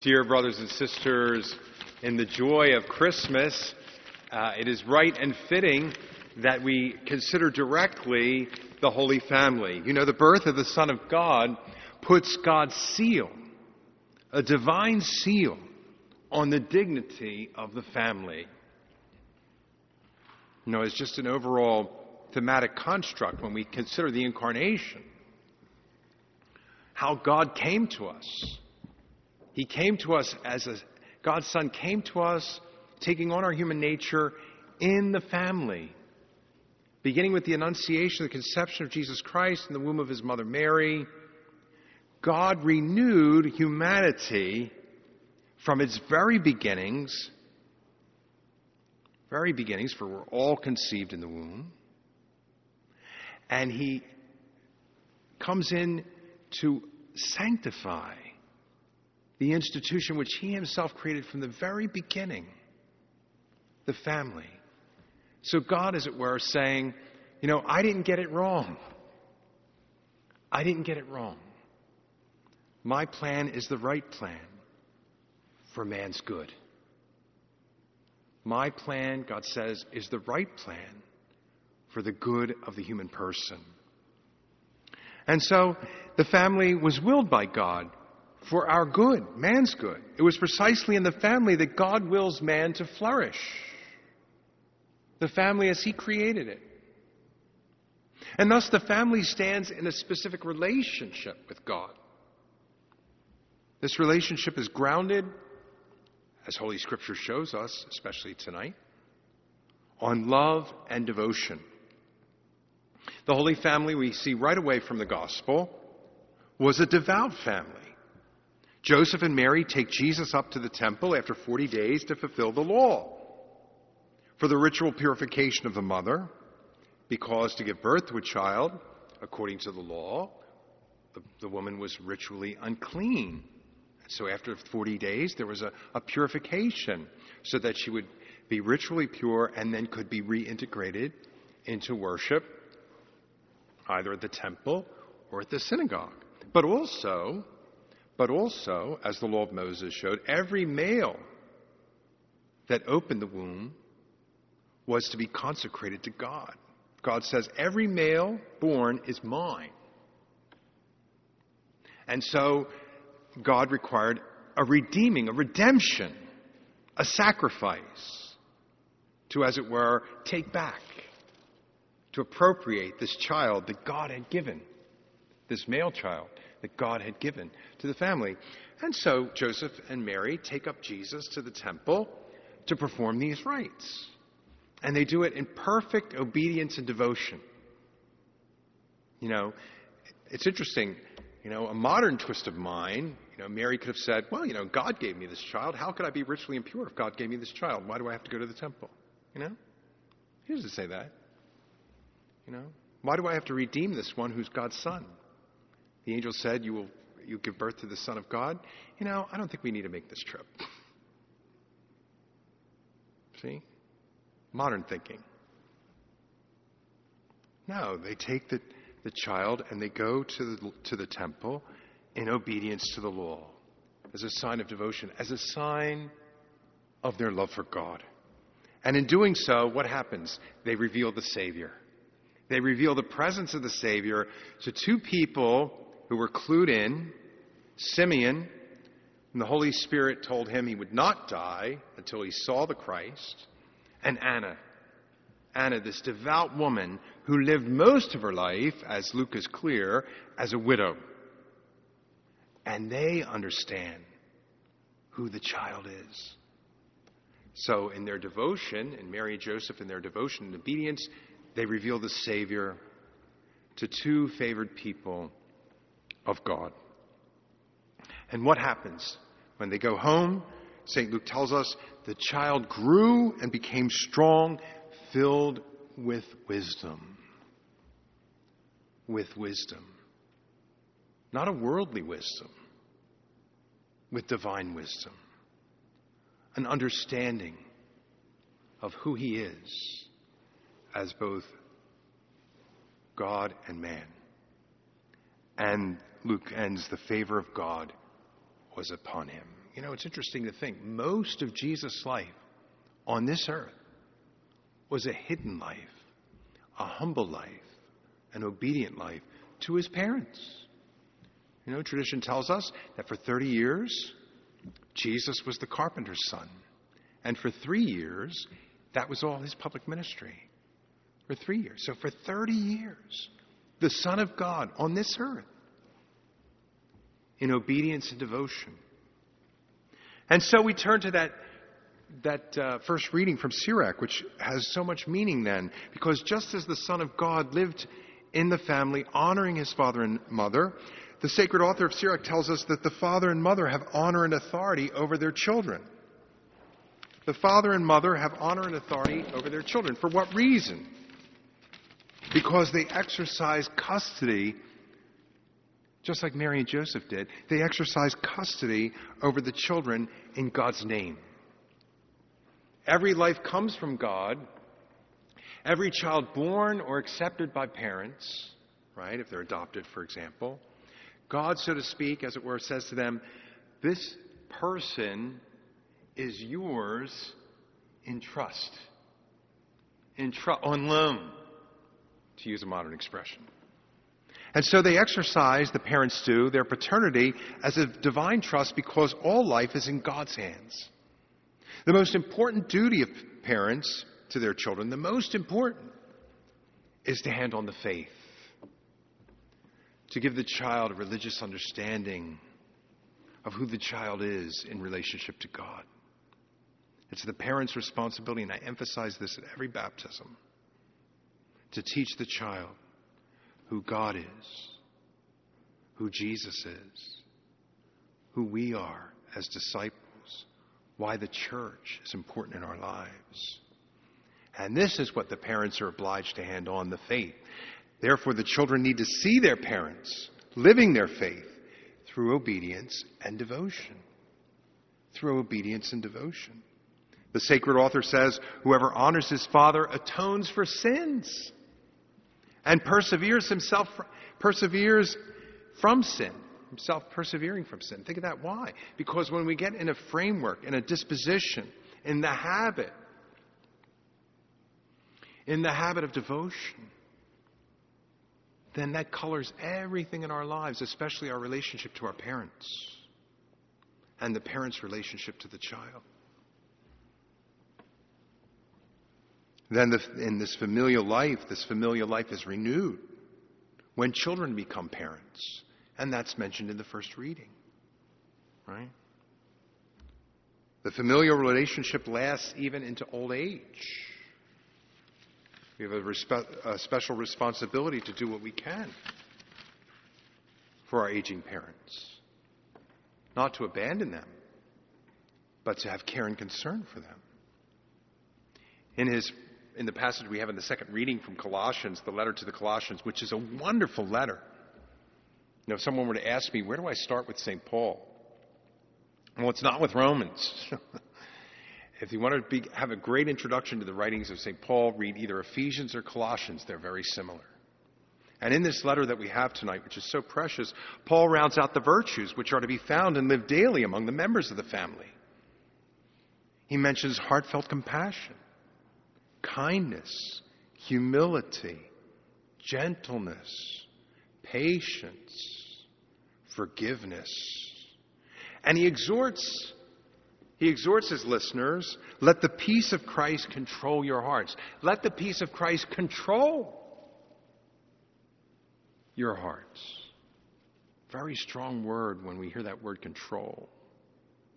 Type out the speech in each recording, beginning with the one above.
Dear brothers and sisters, in the joy of Christmas, uh, it is right and fitting that we consider directly the Holy Family. You know, the birth of the Son of God puts God's seal, a divine seal, on the dignity of the family. You know, it's just an overall thematic construct when we consider the incarnation, how God came to us he came to us as a, God's Son came to us taking on our human nature in the family. Beginning with the Annunciation, the conception of Jesus Christ in the womb of his mother Mary, God renewed humanity from its very beginnings, very beginnings, for we're all conceived in the womb. And he comes in to sanctify the institution which he himself created from the very beginning the family. So God, as it were, saying, you know, I didn't get it wrong. I didn't get it wrong. My plan is the right plan for man's good. My plan, God says, is the right plan for the good of the human person. And so the family was willed by God for our good, man's good. It was precisely in the family that God wills man to flourish. The family as He created it. And thus the family stands in a specific relationship with God. This relationship is grounded, as Holy Scripture shows us, especially tonight, on love and devotion. The Holy Family, we see right away from the Gospel, was a devout family. Joseph and Mary take Jesus up to the temple after 40 days to fulfill the law for the ritual purification of the mother, because to give birth to a child, according to the law, the, the woman was ritually unclean. So after 40 days, there was a, a purification so that she would be ritually pure and then could be reintegrated into worship, either at the temple or at the synagogue. But also, but also, as the law of Moses showed, every male that opened the womb was to be consecrated to God. God says, Every male born is mine. And so God required a redeeming, a redemption, a sacrifice to, as it were, take back, to appropriate this child that God had given, this male child that God had given to the family. And so Joseph and Mary take up Jesus to the temple to perform these rites. And they do it in perfect obedience and devotion. You know, it's interesting. You know, a modern twist of mine, you know, Mary could have said, well, you know, God gave me this child. How could I be ritually impure if God gave me this child? Why do I have to go to the temple? You know? He doesn't say that. You know? Why do I have to redeem this one who's God's son? The angel said, You will you give birth to the Son of God. You know, I don't think we need to make this trip. See? Modern thinking. No, they take the, the child and they go to the, to the temple in obedience to the law as a sign of devotion, as a sign of their love for God. And in doing so, what happens? They reveal the Savior. They reveal the presence of the Savior to two people who were clued in Simeon, and the Holy Spirit told him he would not die until he saw the Christ, and Anna. Anna, this devout woman who lived most of her life, as Luke is clear, as a widow. And they understand who the child is. So, in their devotion, and Mary and Joseph, in their devotion and obedience, they reveal the Savior to two favored people of God. And what happens? When they go home, St. Luke tells us the child grew and became strong, filled with wisdom. With wisdom. Not a worldly wisdom, with divine wisdom. An understanding of who he is as both God and man. And Luke ends, the favor of God was upon him. You know, it's interesting to think most of Jesus' life on this earth was a hidden life, a humble life, an obedient life to his parents. You know, tradition tells us that for 30 years, Jesus was the carpenter's son. And for three years, that was all his public ministry. For three years. So for 30 years, the Son of God on this earth in obedience and devotion. And so we turn to that, that uh, first reading from Sirach, which has so much meaning then, because just as the Son of God lived in the family, honoring his father and mother, the sacred author of Sirach tells us that the father and mother have honor and authority over their children. The father and mother have honor and authority over their children. For what reason? Because they exercise custody, just like Mary and Joseph did. They exercise custody over the children in God's name. Every life comes from God. Every child born or accepted by parents, right, if they're adopted, for example, God, so to speak, as it were, says to them, This person is yours in trust, in tr- on loan, to use a modern expression. And so they exercise, the parents do, their paternity as a divine trust because all life is in God's hands. The most important duty of parents to their children, the most important, is to hand on the faith to give the child a religious understanding of who the child is in relationship to God. It's the parent's responsibility, and I emphasize this at every baptism, to teach the child who God is, who Jesus is, who we are as disciples, why the church is important in our lives. And this is what the parents are obliged to hand on the faith. Therefore, the children need to see their parents living their faith through obedience and devotion. Through obedience and devotion. The sacred author says, Whoever honors his father atones for sins and perseveres himself, perseveres from sin. Himself persevering from sin. Think of that. Why? Because when we get in a framework, in a disposition, in the habit, in the habit of devotion, then that colors everything in our lives, especially our relationship to our parents and the parent's relationship to the child. Then, the, in this familial life, this familial life is renewed when children become parents. And that's mentioned in the first reading. Right? The familial relationship lasts even into old age. We have a, respe- a special responsibility to do what we can for our aging parents. Not to abandon them, but to have care and concern for them. In his in the passage we have in the second reading from Colossians, the letter to the Colossians, which is a wonderful letter. Know, if someone were to ask me, where do I start with St. Paul? Well, it's not with Romans. If you want to be, have a great introduction to the writings of St. Paul, read either Ephesians or Colossians. They're very similar. And in this letter that we have tonight, which is so precious, Paul rounds out the virtues which are to be found and lived daily among the members of the family. He mentions heartfelt compassion, kindness, humility, gentleness, patience, forgiveness. And he exhorts he exhorts his listeners let the peace of Christ control your hearts. Let the peace of Christ control your hearts. Very strong word when we hear that word control.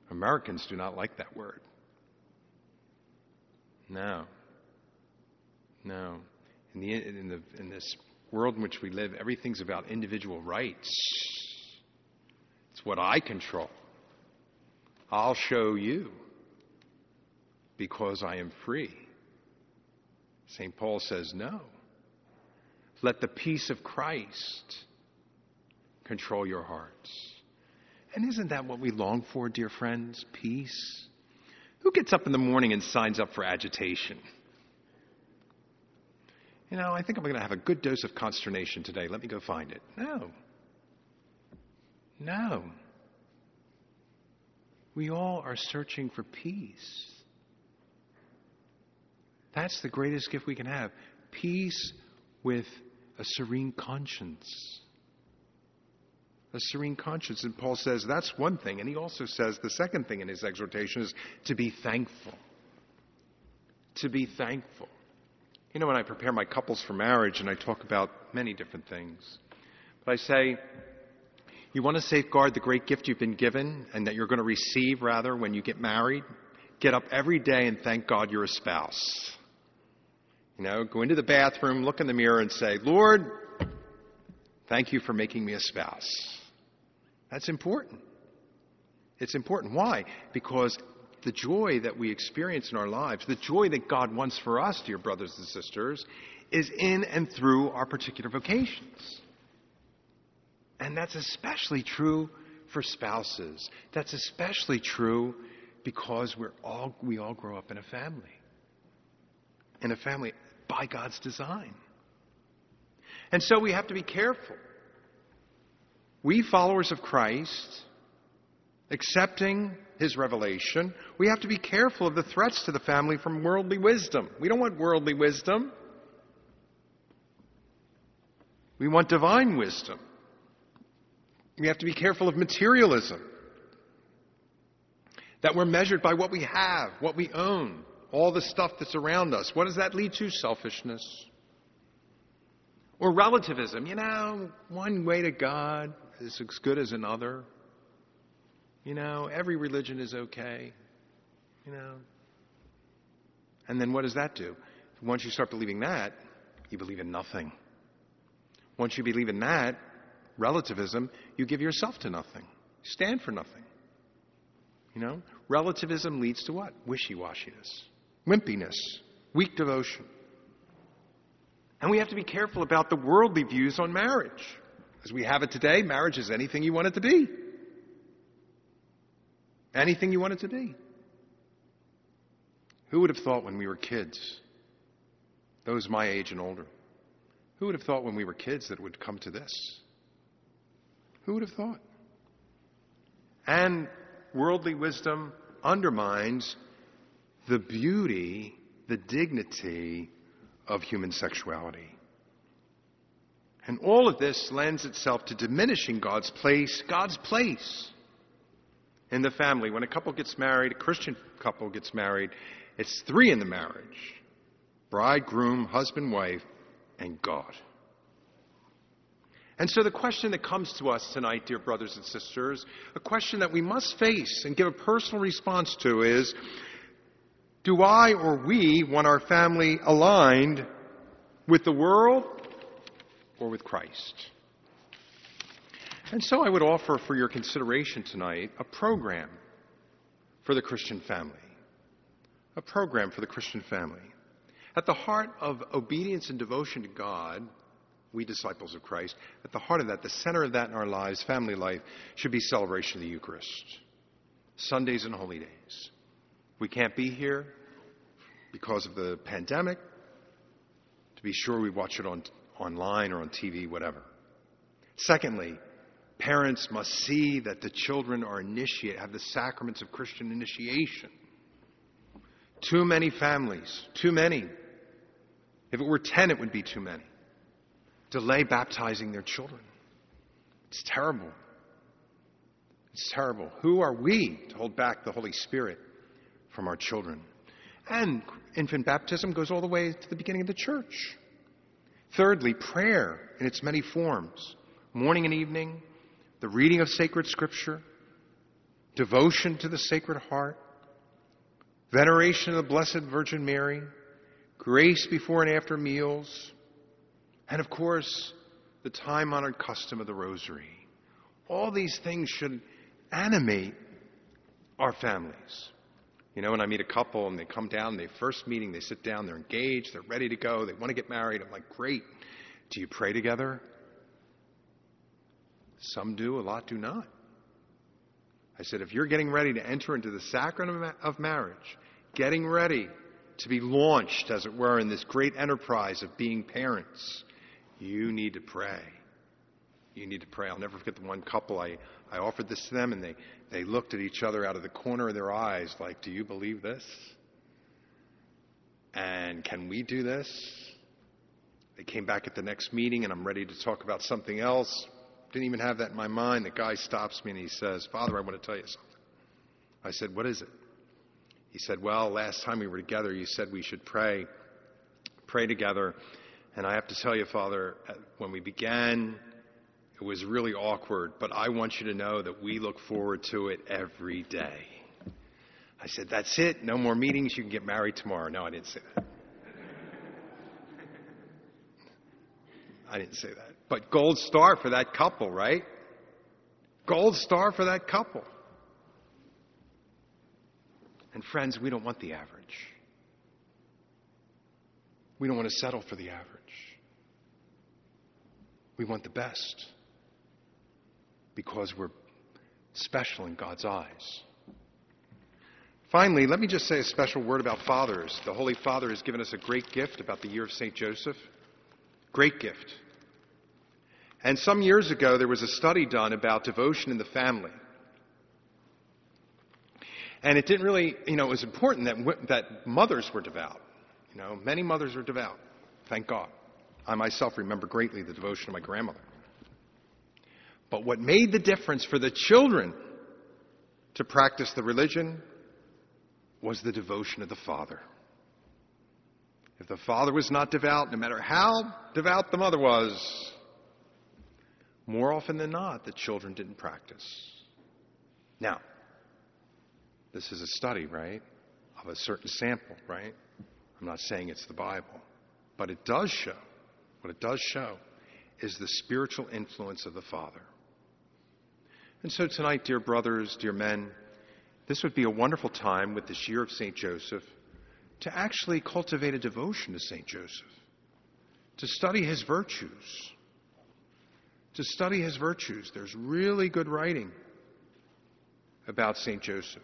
Americans do not like that word. No. No. In, the, in, the, in this world in which we live, everything's about individual rights. It's what I control. I'll show you because I am free. St. Paul says, no. Let the peace of Christ control your hearts. And isn't that what we long for, dear friends? Peace? Who gets up in the morning and signs up for agitation? You know, I think I'm going to have a good dose of consternation today. Let me go find it. No. No. We all are searching for peace. That's the greatest gift we can have peace with a serene conscience. A serene conscience. And Paul says that's one thing. And he also says the second thing in his exhortation is to be thankful. To be thankful. You know, when I prepare my couples for marriage and I talk about many different things, but I say, you want to safeguard the great gift you've been given and that you're going to receive, rather, when you get married? Get up every day and thank God you're a spouse. You know, go into the bathroom, look in the mirror, and say, Lord, thank you for making me a spouse. That's important. It's important. Why? Because the joy that we experience in our lives, the joy that God wants for us, dear brothers and sisters, is in and through our particular vocations. And that's especially true for spouses. That's especially true because we're all, we all grow up in a family. In a family by God's design. And so we have to be careful. We, followers of Christ, accepting his revelation, we have to be careful of the threats to the family from worldly wisdom. We don't want worldly wisdom. We want divine wisdom. We have to be careful of materialism. That we're measured by what we have, what we own, all the stuff that's around us. What does that lead to? Selfishness. Or relativism. You know, one way to God is as good as another. You know, every religion is okay. You know. And then what does that do? Once you start believing that, you believe in nothing. Once you believe in that, relativism, you give yourself to nothing. Stand for nothing. You know? Relativism leads to what? Wishy washiness, wimpiness, weak devotion. And we have to be careful about the worldly views on marriage. As we have it today, marriage is anything you want it to be. Anything you want it to be. Who would have thought when we were kids, those my age and older, who would have thought when we were kids that it would come to this? Who would have thought? And worldly wisdom undermines the beauty, the dignity of human sexuality. And all of this lends itself to diminishing God's place, God's place in the family. When a couple gets married, a Christian couple gets married, it's three in the marriage bride, groom, husband, wife, and God. And so the question that comes to us tonight, dear brothers and sisters, a question that we must face and give a personal response to is, do I or we want our family aligned with the world or with Christ? And so I would offer for your consideration tonight a program for the Christian family. A program for the Christian family. At the heart of obedience and devotion to God we disciples of Christ, at the heart of that, the center of that in our lives, family life, should be celebration of the Eucharist. Sundays and holy days. We can't be here because of the pandemic. To be sure, we watch it on online or on TV, whatever. Secondly, parents must see that the children are initiated, have the sacraments of Christian initiation. Too many families, too many. If it were 10, it would be too many delay baptizing their children. It's terrible. It's terrible. Who are we to hold back the Holy Spirit from our children? And infant baptism goes all the way to the beginning of the church. Thirdly, prayer in its many forms morning and evening, the reading of sacred scripture, devotion to the Sacred Heart, veneration of the Blessed Virgin Mary, grace before and after meals, and of course, the time honored custom of the rosary. All these things should animate our families. You know, when I meet a couple and they come down, they first meeting, they sit down, they're engaged, they're ready to go, they want to get married. I'm like, great. Do you pray together? Some do, a lot do not. I said, if you're getting ready to enter into the sacrament of marriage, getting ready to be launched, as it were, in this great enterprise of being parents, you need to pray. You need to pray. I'll never forget the one couple I, I offered this to them, and they, they looked at each other out of the corner of their eyes like, Do you believe this? And can we do this? They came back at the next meeting, and I'm ready to talk about something else. Didn't even have that in my mind. The guy stops me and he says, Father, I want to tell you something. I said, What is it? He said, Well, last time we were together, you said we should pray, pray together. And I have to tell you, Father, uh, when we began, it was really awkward, but I want you to know that we look forward to it every day. I said, That's it. No more meetings. You can get married tomorrow. No, I didn't say that. I didn't say that. But gold star for that couple, right? Gold star for that couple. And friends, we don't want the average. We don't want to settle for the average. We want the best because we're special in God's eyes. Finally, let me just say a special word about fathers. The Holy Father has given us a great gift about the year of St. Joseph. Great gift. And some years ago, there was a study done about devotion in the family. And it didn't really, you know, it was important that, that mothers were devout. You know, many mothers are devout. Thank God. I myself remember greatly the devotion of my grandmother. But what made the difference for the children to practice the religion was the devotion of the father. If the father was not devout, no matter how devout the mother was, more often than not, the children didn't practice. Now, this is a study, right, of a certain sample, right? I'm not saying it's the Bible, but it does show, what it does show is the spiritual influence of the Father. And so tonight, dear brothers, dear men, this would be a wonderful time with this year of St. Joseph to actually cultivate a devotion to St. Joseph, to study his virtues. To study his virtues. There's really good writing about St. Joseph.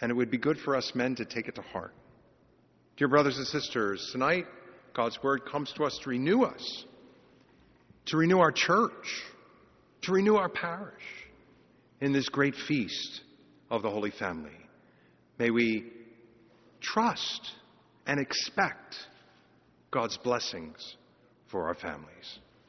And it would be good for us men to take it to heart. Dear brothers and sisters, tonight God's word comes to us to renew us, to renew our church, to renew our parish in this great feast of the Holy Family. May we trust and expect God's blessings for our families.